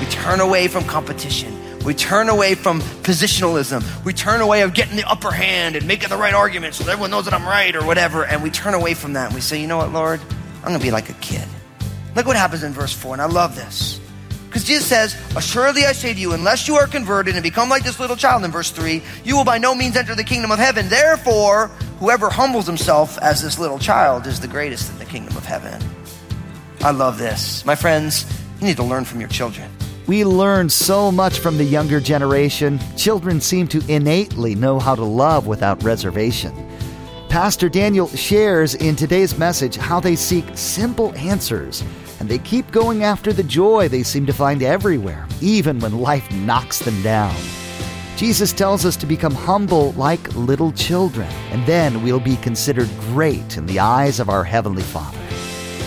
We turn away from competition. We turn away from positionalism. We turn away of getting the upper hand and making the right argument so everyone knows that I'm right or whatever. And we turn away from that and we say, you know what, Lord? I'm going to be like a kid. Look what happens in verse 4, and I love this. Because Jesus says, Assuredly I say to you, unless you are converted and become like this little child in verse 3, you will by no means enter the kingdom of heaven. Therefore, whoever humbles himself as this little child is the greatest in the kingdom of heaven. I love this. My friends, you need to learn from your children. We learn so much from the younger generation. Children seem to innately know how to love without reservation. Pastor Daniel shares in today's message how they seek simple answers and they keep going after the joy they seem to find everywhere, even when life knocks them down. Jesus tells us to become humble like little children, and then we'll be considered great in the eyes of our Heavenly Father.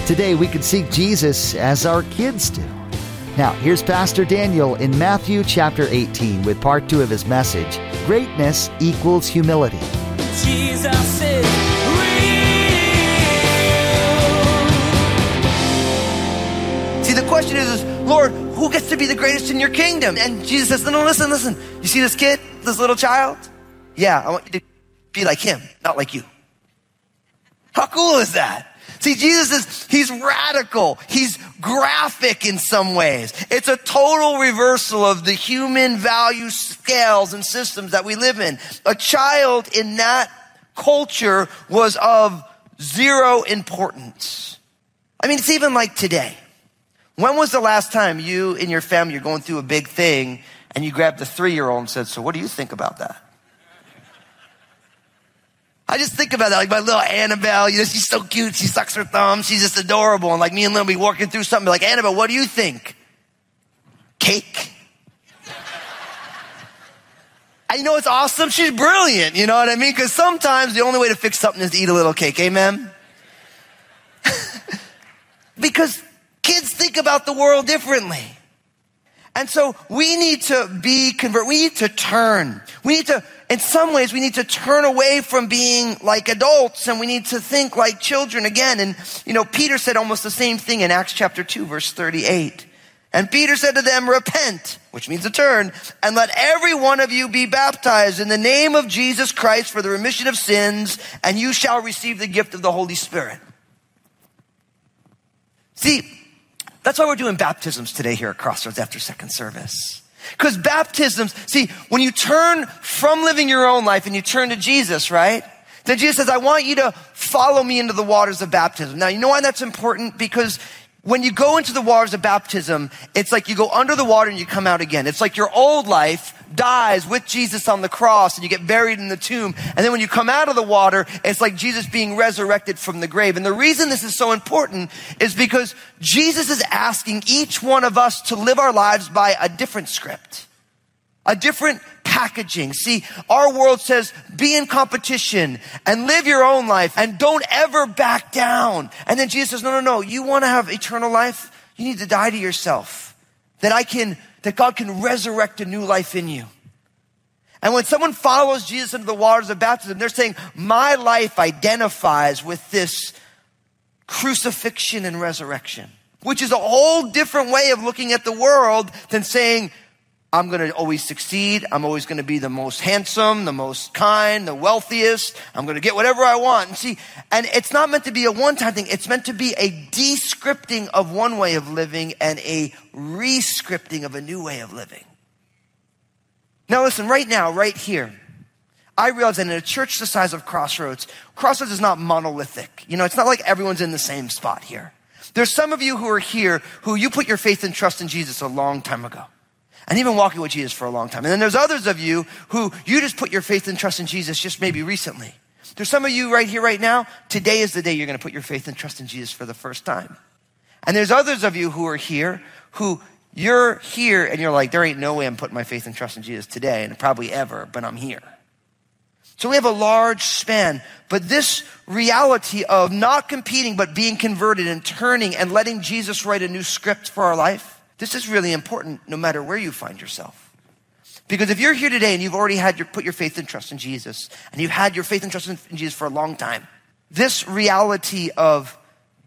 Today, we can seek Jesus as our kids do. Now, here's Pastor Daniel in Matthew chapter 18 with part two of his message Greatness equals humility. Jesus is real. See, the question is, is, Lord, who gets to be the greatest in your kingdom? And Jesus says, no, no, listen, listen. You see this kid, this little child? Yeah, I want you to be like him, not like you. How cool is that? See, Jesus is, he's radical. He's graphic in some ways. It's a total reversal of the human value scales and systems that we live in. A child in that culture was of zero importance. I mean, it's even like today. When was the last time you and your family are going through a big thing and you grabbed the three year old and said, So what do you think about that? I just think about that, like my little Annabelle, you know, she's so cute. She sucks her thumb. She's just adorable. And like me and Lynn will be walking through something like, Annabelle, what do you think? Cake? I know it's awesome. She's brilliant. You know what I mean? Because sometimes the only way to fix something is to eat a little cake. Amen? because kids think about the world differently. And so we need to be convert. We need to turn. We need to, in some ways, we need to turn away from being like adults and we need to think like children again. And, you know, Peter said almost the same thing in Acts chapter 2, verse 38. And Peter said to them, repent, which means to turn, and let every one of you be baptized in the name of Jesus Christ for the remission of sins, and you shall receive the gift of the Holy Spirit. See, that's why we're doing baptisms today here at Crossroads after second service. Because baptisms, see, when you turn from living your own life and you turn to Jesus, right? Then Jesus says, I want you to follow me into the waters of baptism. Now, you know why that's important? Because when you go into the waters of baptism, it's like you go under the water and you come out again. It's like your old life dies with Jesus on the cross and you get buried in the tomb. And then when you come out of the water, it's like Jesus being resurrected from the grave. And the reason this is so important is because Jesus is asking each one of us to live our lives by a different script, a different packaging. See, our world says be in competition and live your own life and don't ever back down. And then Jesus says, no, no, no. You want to have eternal life? You need to die to yourself. That I can, that God can resurrect a new life in you. And when someone follows Jesus into the waters of baptism, they're saying, my life identifies with this crucifixion and resurrection, which is a whole different way of looking at the world than saying, I'm going to always succeed. I'm always going to be the most handsome, the most kind, the wealthiest. I'm going to get whatever I want. And see, and it's not meant to be a one-time thing. It's meant to be a descripting of one way of living and a rescripting of a new way of living. Now listen, right now, right here, I realize that in a church the size of Crossroads, Crossroads is not monolithic. You know, it's not like everyone's in the same spot here. There's some of you who are here who you put your faith and trust in Jesus a long time ago and even walking with Jesus for a long time. And then there's others of you who you just put your faith and trust in Jesus just maybe recently. There's some of you right here, right now. Today is the day you're going to put your faith and trust in Jesus for the first time. And there's others of you who are here who you're here and you're like, there ain't no way I'm putting my faith and trust in Jesus today and probably ever, but I'm here. So we have a large span. But this reality of not competing, but being converted and turning and letting Jesus write a new script for our life, this is really important no matter where you find yourself. Because if you're here today and you've already had your, put your faith and trust in Jesus, and you've had your faith and trust in, Jesus for a long time, this reality of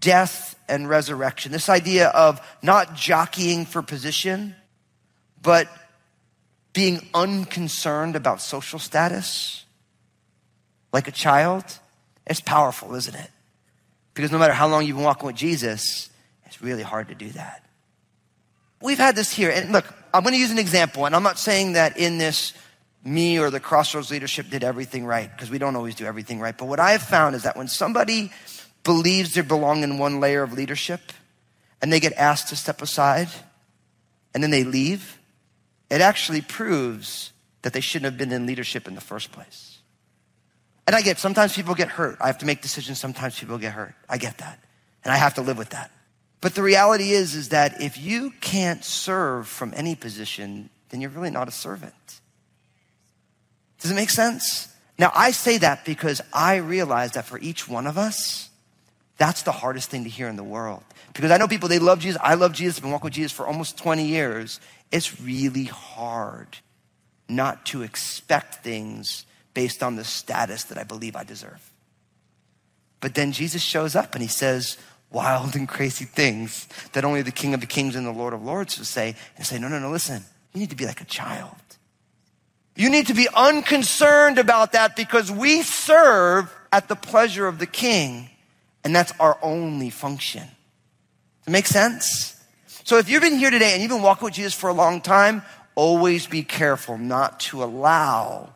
death and resurrection, this idea of not jockeying for position, but being unconcerned about social status, like a child, it's powerful, isn't it? Because no matter how long you've been walking with Jesus, it's really hard to do that. We've had this here, and look, I'm going to use an example, and I'm not saying that in this, me or the Crossroads leadership did everything right, because we don't always do everything right. But what I have found is that when somebody believes they belong in one layer of leadership, and they get asked to step aside, and then they leave, it actually proves that they shouldn't have been in leadership in the first place. And I get sometimes people get hurt. I have to make decisions. Sometimes people get hurt. I get that. And I have to live with that. But the reality is, is that if you can't serve from any position, then you're really not a servant. Does it make sense? Now, I say that because I realize that for each one of us, that's the hardest thing to hear in the world. Because I know people, they love Jesus. I love Jesus. I've been walking with Jesus for almost 20 years. It's really hard not to expect things based on the status that I believe I deserve. But then Jesus shows up and he says wild and crazy things that only the King of the Kings and the Lord of Lords would say and say, no, no, no, listen, you need to be like a child. You need to be unconcerned about that because we serve at the pleasure of the King, and that's our only function. Does it make sense? So if you've been here today and you've been walking with Jesus for a long time, always be careful not to allow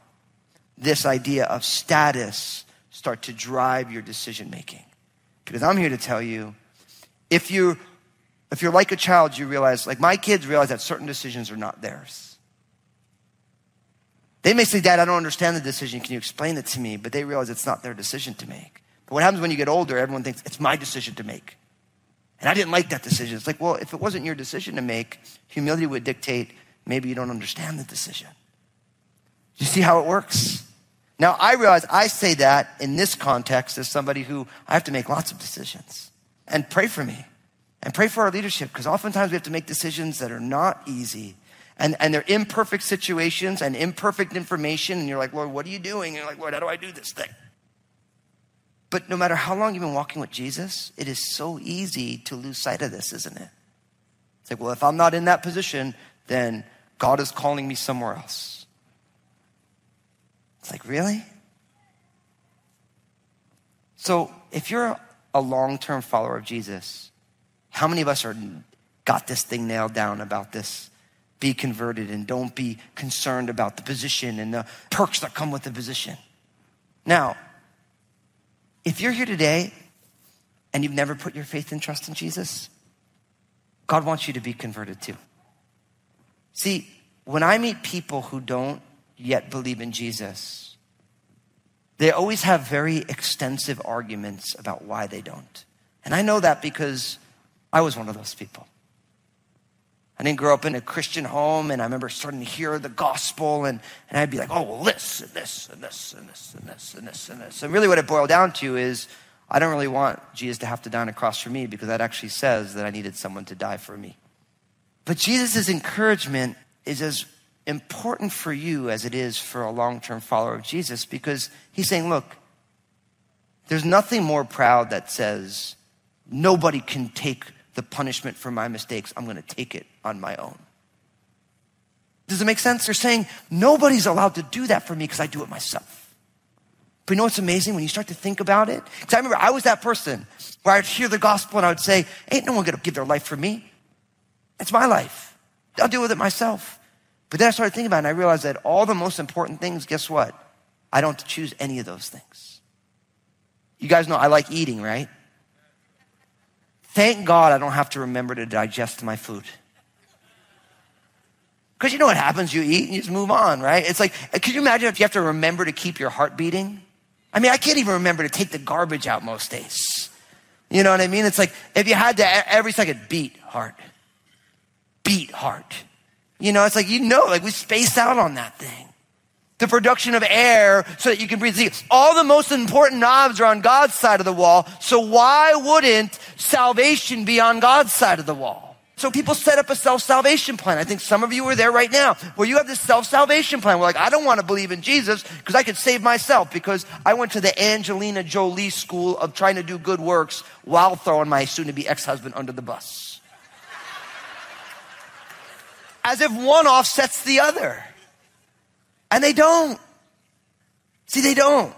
this idea of status start to drive your decision making. Because I'm here to tell you, if you if you're like a child, you realize, like my kids realize that certain decisions are not theirs. They may say, Dad, I don't understand the decision. Can you explain it to me? But they realize it's not their decision to make. But what happens when you get older, everyone thinks it's my decision to make. And I didn't like that decision. It's like, well, if it wasn't your decision to make, humility would dictate maybe you don't understand the decision. You see how it works? Now, I realize I say that in this context as somebody who I have to make lots of decisions. And pray for me. And pray for our leadership, because oftentimes we have to make decisions that are not easy. And, and they're imperfect situations and imperfect information. And you're like, Lord, what are you doing? And you're like, Lord, how do I do this thing? But no matter how long you've been walking with Jesus, it is so easy to lose sight of this, isn't it? It's like, well, if I'm not in that position, then God is calling me somewhere else. It's like, really? So, if you're a long term follower of Jesus, how many of us are got this thing nailed down about this? Be converted and don't be concerned about the position and the perks that come with the position. Now, if you're here today and you've never put your faith and trust in Jesus, God wants you to be converted too. See, when I meet people who don't yet believe in Jesus, they always have very extensive arguments about why they don't. And I know that because I was one of those people. I didn't grow up in a Christian home, and I remember starting to hear the gospel, and, and I'd be like, oh, well, this, and this, and this, and this, and this, and this, and this. And really, what it boiled down to is I don't really want Jesus to have to die on a cross for me because that actually says that I needed someone to die for me. But Jesus' encouragement is as important for you as it is for a long term follower of Jesus because he's saying, look, there's nothing more proud that says nobody can take the punishment for my mistakes. I'm going to take it on my own. Does it make sense? They're saying nobody's allowed to do that for me because I do it myself. But you know what's amazing when you start to think about it? Because I remember I was that person where I'd hear the gospel and I would say, Ain't no one going to give their life for me. It's my life. I'll deal with it myself. But then I started thinking about it and I realized that all the most important things, guess what? I don't choose any of those things. You guys know I like eating, right? Thank God I don't have to remember to digest my food. Because you know what happens? You eat and you just move on, right? It's like, uh, could you imagine if you have to remember to keep your heart beating? I mean, I can't even remember to take the garbage out most days. You know what I mean? It's like if you had to every second beat heart, beat heart. You know, it's like, you know, like we space out on that thing. the production of air so that you can breathe. See, all the most important knobs are on God's side of the wall. So why wouldn't salvation be on God's side of the wall? So people set up a self-salvation plan. I think some of you are there right now where you have this self-salvation plan. We're like, I don't want to believe in Jesus because I could save myself because I went to the Angelina Jolie school of trying to do good works while throwing my soon-to-be ex-husband under the bus. As if one offsets the other. And they don't. See, they don't.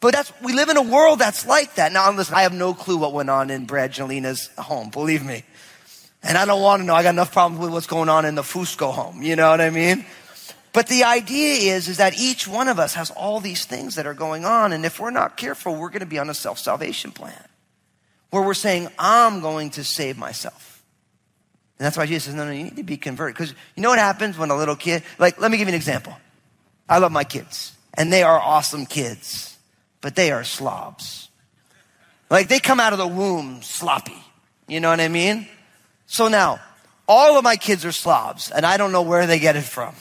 But that's, we live in a world that's like that. Now, listen, I have no clue what went on in Brangelina's home, believe me. And I don't want to know. I got enough problems with what's going on in the Fusco home. You know what I mean? But the idea is, is that each one of us has all these things that are going on. And if we're not careful, we're going to be on a self-salvation plan where we're saying, I'm going to save myself. And that's why Jesus says, no, no, you need to be converted. Because you know what happens when a little kid, like, let me give you an example. I love my kids and they are awesome kids, but they are slobs. Like they come out of the womb sloppy. You know what I mean? So now, all of my kids are slobs, and I don't know where they get it from.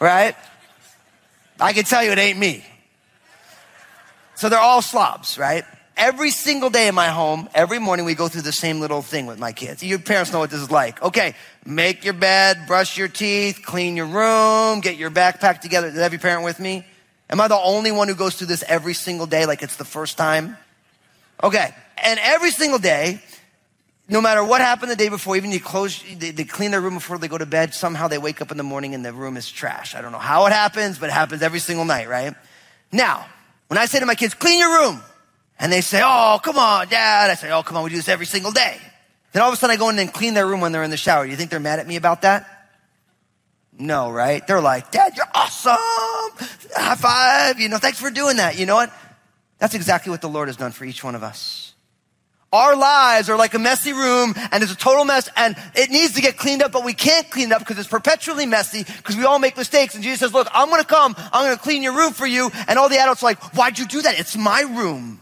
Right? I can tell you it ain't me. So they're all slobs, right? Every single day in my home, every morning we go through the same little thing with my kids. Your parents know what this is like. Okay, make your bed, brush your teeth, clean your room, get your backpack together. Is every parent with me? Am I the only one who goes through this every single day like it's the first time? Okay, and every single day, no matter what happened the day before, even you close, they, they, clean their room before they go to bed, somehow they wake up in the morning and the room is trash. I don't know how it happens, but it happens every single night, right? Now, when I say to my kids, clean your room, and they say, oh, come on, dad, I say, oh, come on, we do this every single day. Then all of a sudden I go in and clean their room when they're in the shower. Do you think they're mad at me about that? No, right? They're like, dad, you're awesome. High five. You know, thanks for doing that. You know what? That's exactly what the Lord has done for each one of us. Our lives are like a messy room and it's a total mess and it needs to get cleaned up, but we can't clean it up because it's perpetually messy because we all make mistakes. And Jesus says, look, I'm going to come. I'm going to clean your room for you. And all the adults are like, why'd you do that? It's my room.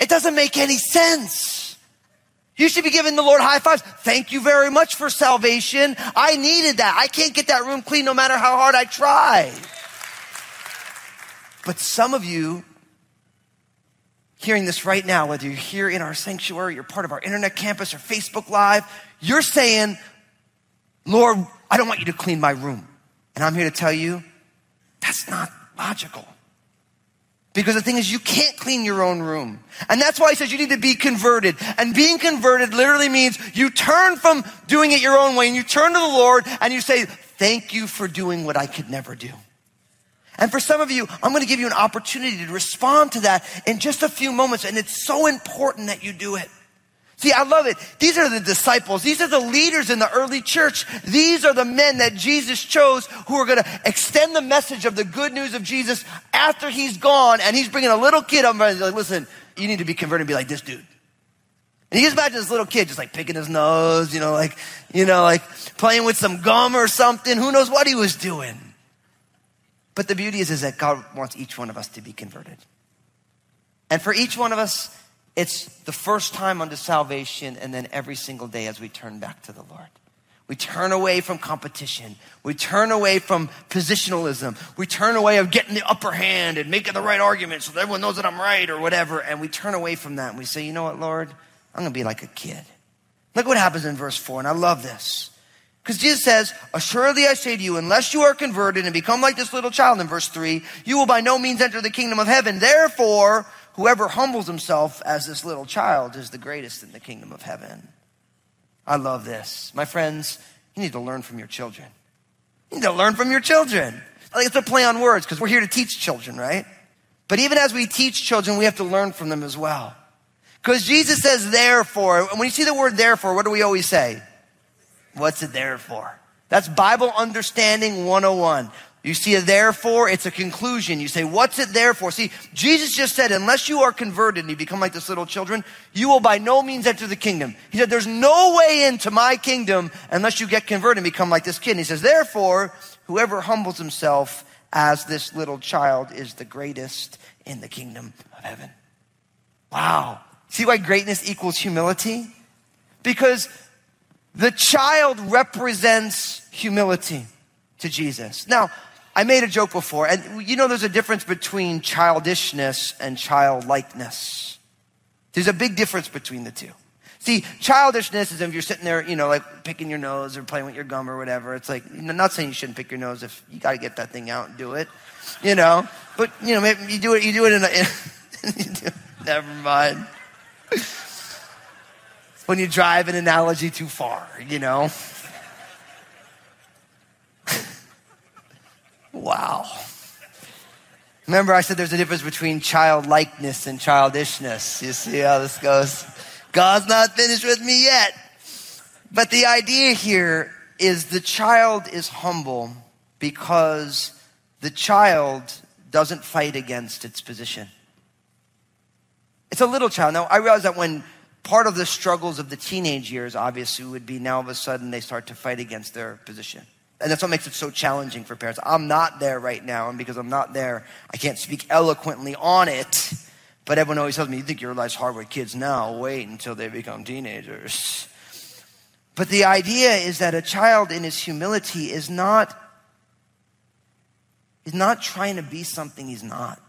It doesn't make any sense. You should be giving the Lord high fives. Thank you very much for salvation. I needed that. I can't get that room clean no matter how hard I try. But some of you hearing this right now, whether you're here in our sanctuary, you're part of our internet campus or Facebook Live, you're saying, Lord, I don't want you to clean my room. And I'm here to tell you, that's not logical. Because the thing is, you can't clean your own room. And that's why he says you need to be converted. And being converted literally means you turn from doing it your own way and you turn to the Lord and you say, thank you for doing what I could never do. And for some of you, I'm going to give you an opportunity to respond to that in just a few moments. And it's so important that you do it. See, I love it. These are the disciples. These are the leaders in the early church. These are the men that Jesus chose who are going to extend the message of the good news of Jesus after he's gone. And he's bringing a little kid up and like, listen, you need to be converted and be like this dude. And you just imagine this little kid just like picking his nose, you know, like, you know, like playing with some gum or something. Who knows what he was doing? But the beauty is, is that God wants each one of us to be converted. And for each one of us, it's the first time unto salvation and then every single day as we turn back to the Lord. We turn away from competition. We turn away from positionalism. We turn away of getting the upper hand and making the right argument so that everyone knows that I'm right or whatever. And we turn away from that and we say, you know what, Lord? I'm going to be like a kid. Look what happens in verse 4, and I love this. Because Jesus says, Assuredly I say to you, unless you are converted and become like this little child in verse 3, you will by no means enter the kingdom of heaven. Therefore, whoever humbles himself as this little child is the greatest in the kingdom of heaven. I love this. My friends, you need to learn from your children. You need to learn from your children. I Like it's a play on words because we're here to teach children, right? But even as we teach children, we have to learn from them as well. Because Jesus says, therefore, when you see the word therefore, what do we always say? What's it there for? That's Bible understanding 101. You see a therefore, it's a conclusion. You say, what's it there for? See, Jesus just said, unless you are converted and you become like this little children, you will by no means enter the kingdom. He said, there's no way into my kingdom unless you get converted and become like this kid. And he says, therefore, whoever humbles himself as this little child is the greatest in the kingdom of heaven. Wow. See why greatness equals humility? Because the child represents humility. to Jesus. Now, I made a joke before, and you know there's a difference between childishness and childlikeness. There's a big difference between the two. See, childishness is if you're sitting there, you know, like picking your nose or playing with your gum or whatever. It's like, know, not saying you shouldn't pick your nose if you got to get that thing out and do it, you know. But you know, maybe you do it. You do it in a. In, do, never mind. when you drive an analogy too far, you know. Wow. Remember, I said there's a difference between childlikeness and childishness. You see how this goes? God's not finished with me yet. But the idea here is the child is humble because the child doesn't fight against its position. It's a little child. Now, I realize that when part of the struggles of the teenage years, obviously, would be now of a sudden they start to fight against their position. And that's what makes it so challenging for parents. I'm not there right now, and because I'm not there, I can't speak eloquently on it. But everyone always tells me, you think your life's hard with kids now, wait until they become teenagers. But the idea is that a child in his humility is not, is not trying to be something he's not.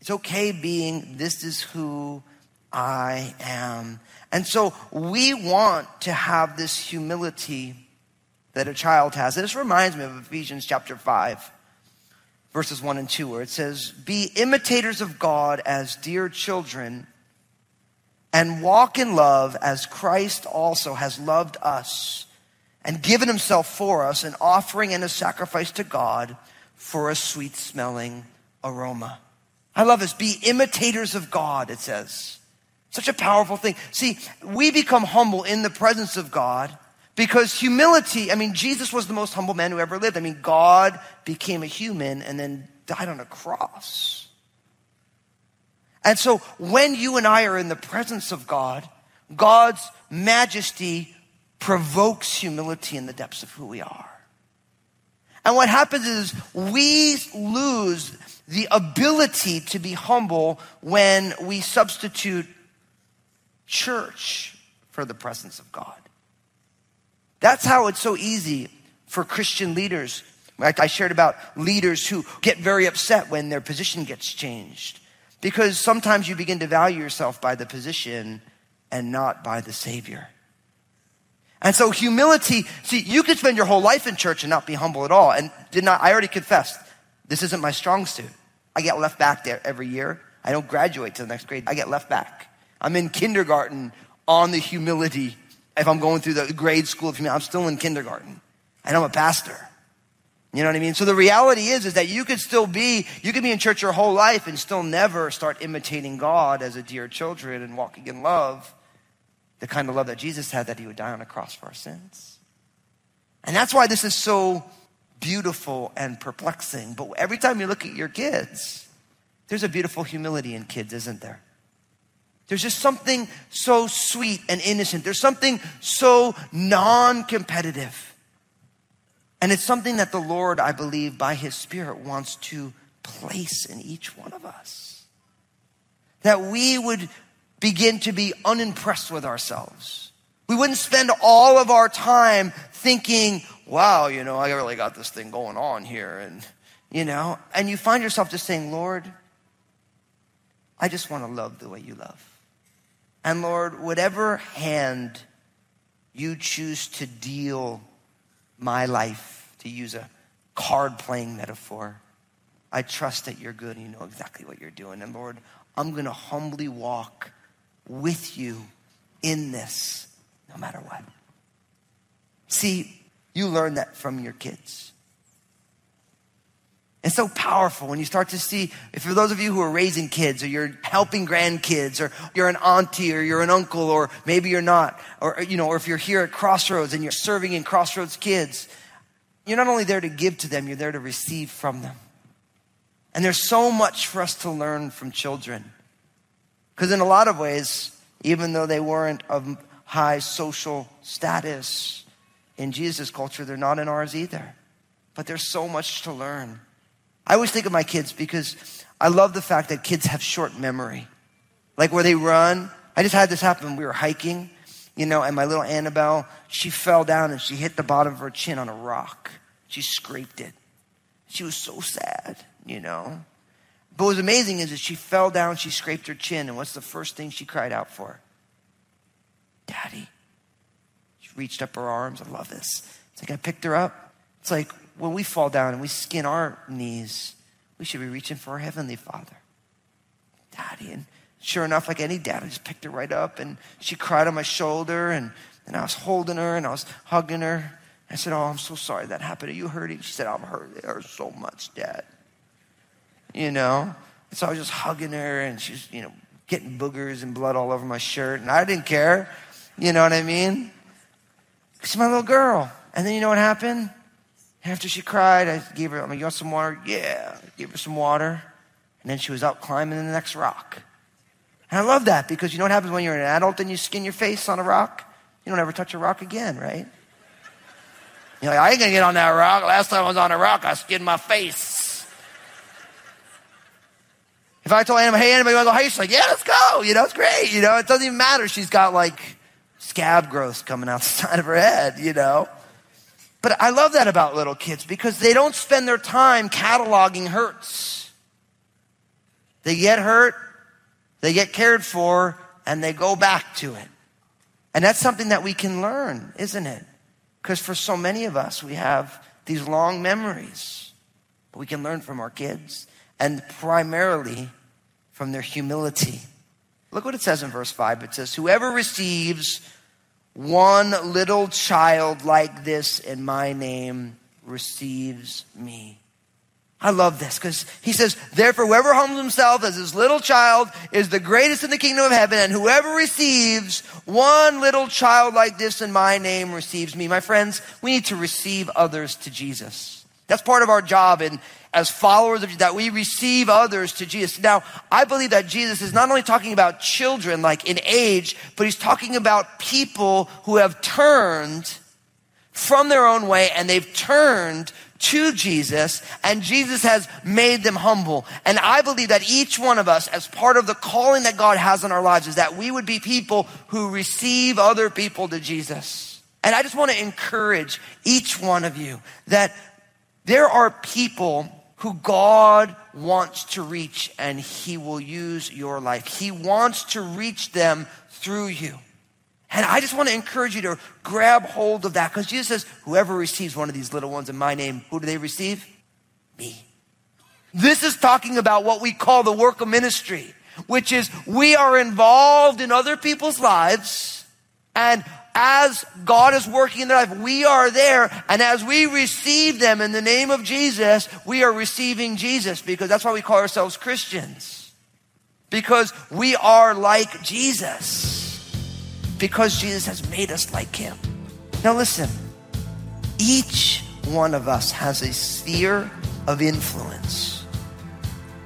It's okay being, this is who I am. And so we want to have this humility that a child has. This reminds me of Ephesians chapter 5 verses 1 and 2, where it says, Be imitators of God as dear children, and walk in love as Christ also has loved us and given himself for us, an offering and a sacrifice to God for a sweet smelling aroma. I love this. Be imitators of God, it says. Such a powerful thing. See, we become humble in the presence of God because humility, I mean, Jesus was the most humble man who ever lived. I mean, God became a human and then died on a cross. And so when you and I are in the presence of God, God's majesty provokes humility in the depths of who we are. And what happens is we lose the ability to be humble when we substitute church for the presence of God. That's how it's so easy for Christian leaders. Right? I shared about leaders who get very upset when their position gets changed. Because sometimes you begin to value yourself by the position and not by the Savior. And so humility, see, you could spend your whole life in church and not be humble at all. And did not, I already confessed, this isn't my strong suit. I get left back there every year. I don't graduate to the next grade. I get left back. I'm in kindergarten on the humility if I'm going through the grade school humility, I'm still in kindergarten and I'm a pastor. You know what I mean? So the reality is, is that you could still be, you could be in church your whole life and still never start imitating God as a dear children and walking in love, the kind of love that Jesus had that he would die on a cross for our sins. And that's why this is so beautiful and perplexing. But every time you look at your kids, there's a beautiful humility in kids, isn't there? There's just something so sweet and innocent. There's something so non competitive. And it's something that the Lord, I believe, by His Spirit wants to place in each one of us. That we would begin to be unimpressed with ourselves. We wouldn't spend all of our time thinking, wow, you know, I really got this thing going on here. And, you know, and you find yourself just saying, Lord, I just want to love the way you love. And Lord, whatever hand you choose to deal my life, to use a card playing metaphor, I trust that you're good and you know exactly what you're doing. And Lord, I'm going to humbly walk with you in this no matter what. See, you learn that from your kids. It's so powerful when you start to see, if for those of you who are raising kids or you're helping grandkids or you're an auntie or you're an uncle or maybe you're not, or, you know, or if you're here at Crossroads and you're serving in Crossroads kids, you're not only there to give to them, you're there to receive from them. And there's so much for us to learn from children. Because in a lot of ways, even though they weren't of high social status in Jesus' culture, they're not in ours either. But there's so much to learn. I always think of my kids because I love the fact that kids have short memory. Like where they run. I just had this happen. We were hiking, you know, and my little Annabelle, she fell down and she hit the bottom of her chin on a rock. She scraped it. She was so sad, you know. But what was amazing is that she fell down, she scraped her chin, and what's the first thing she cried out for? Daddy. She reached up her arms. I love this. It's like I picked her up. It's like when we fall down and we skin our knees, we should be reaching for our Heavenly Father. Daddy. And sure enough, like any dad, I just picked her right up and she cried on my shoulder and, and I was holding her and I was hugging her. I said, Oh, I'm so sorry that happened. Are you hurting? She said, I'm hurt. It so much, Dad. You know? And so I was just hugging her and she's, you know, getting boogers and blood all over my shirt. And I didn't care. You know what I mean? She's my little girl. And then you know what happened? After she cried, I gave her, I'm like, you want some water? Yeah. I gave her some water. And then she was up climbing the next rock. And I love that because you know what happens when you're an adult and you skin your face on a rock? You don't ever touch a rock again, right? You're like, I ain't gonna get on that rock. Last time I was on a rock, I skinned my face. If I told Anna, hey, anybody wanna go hiking? She's like, yeah, let's go. You know, it's great. You know, it doesn't even matter. She's got like scab growths coming out the side of her head, you know. But I love that about little kids because they don't spend their time cataloging hurts. They get hurt, they get cared for, and they go back to it. And that's something that we can learn, isn't it? Because for so many of us, we have these long memories. But we can learn from our kids and primarily from their humility. Look what it says in verse 5. It says, Whoever receives one little child like this in my name receives me. I love this because he says, therefore, whoever humbles himself as his little child is the greatest in the kingdom of heaven, and whoever receives one little child like this in my name receives me. My friends, we need to receive others to Jesus. That's part of our job and as followers of that we receive others to Jesus. Now, I believe that Jesus is not only talking about children, like in age, but he's talking about people who have turned from their own way and they've turned to Jesus and Jesus has made them humble. And I believe that each one of us, as part of the calling that God has on our lives, is that we would be people who receive other people to Jesus. And I just want to encourage each one of you that there are people who God wants to reach and he will use your life. He wants to reach them through you. And I just want to encourage you to grab hold of that because Jesus says, whoever receives one of these little ones in my name, who do they receive? Me. This is talking about what we call the work of ministry, which is we are involved in other people's lives and as God is working in their life, we are there. And as we receive them in the name of Jesus, we are receiving Jesus because that's why we call ourselves Christians. Because we are like Jesus because Jesus has made us like him. Now, listen, each one of us has a sphere of influence.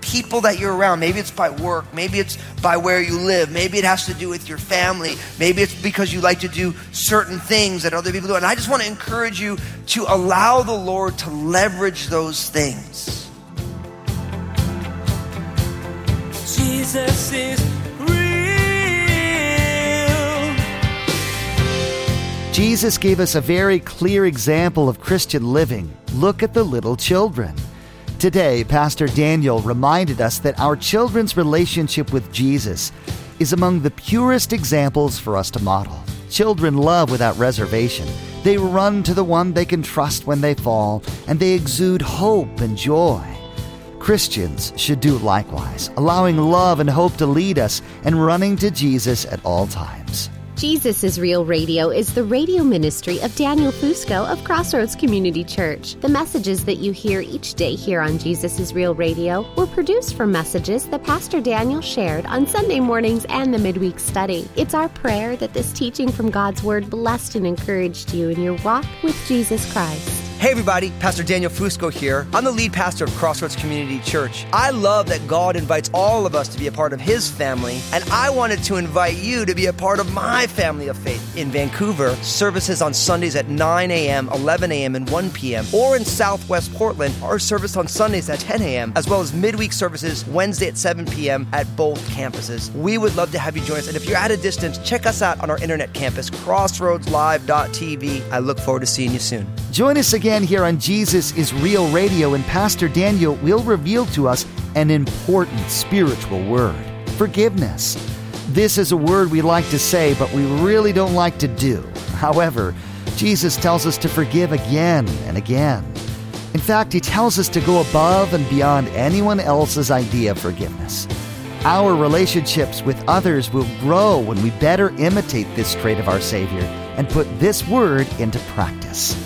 People that you're around, maybe it's by work, maybe it's by where you live, maybe it has to do with your family, maybe it's because you like to do certain things that other people do. And I just want to encourage you to allow the Lord to leverage those things. Jesus is real. Jesus gave us a very clear example of Christian living. Look at the little children. Today, Pastor Daniel reminded us that our children's relationship with Jesus is among the purest examples for us to model. Children love without reservation. They run to the one they can trust when they fall, and they exude hope and joy. Christians should do likewise, allowing love and hope to lead us and running to Jesus at all times. Jesus is Real Radio is the radio ministry of Daniel Fusco of Crossroads Community Church. The messages that you hear each day here on Jesus is Real Radio were produced from messages that Pastor Daniel shared on Sunday mornings and the midweek study. It's our prayer that this teaching from God's Word blessed and encouraged you in your walk with Jesus Christ. Hey everybody, Pastor Daniel Fusco here. I'm the lead pastor of Crossroads Community Church. I love that God invites all of us to be a part of His family, and I wanted to invite you to be a part of my family of faith. In Vancouver, services on Sundays at 9 a.m., 11 a.m., and 1 p.m., or in Southwest Portland, our service on Sundays at 10 a.m., as well as midweek services Wednesday at 7 p.m. at both campuses. We would love to have you join us, and if you're at a distance, check us out on our internet campus, crossroadslive.tv. I look forward to seeing you soon. Join us again again here on Jesus is Real Radio, and Pastor Daniel will reveal to us an important spiritual word forgiveness. This is a word we like to say, but we really don't like to do. However, Jesus tells us to forgive again and again. In fact, he tells us to go above and beyond anyone else's idea of forgiveness. Our relationships with others will grow when we better imitate this trait of our Savior and put this word into practice.